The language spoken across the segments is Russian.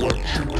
Watch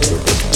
to the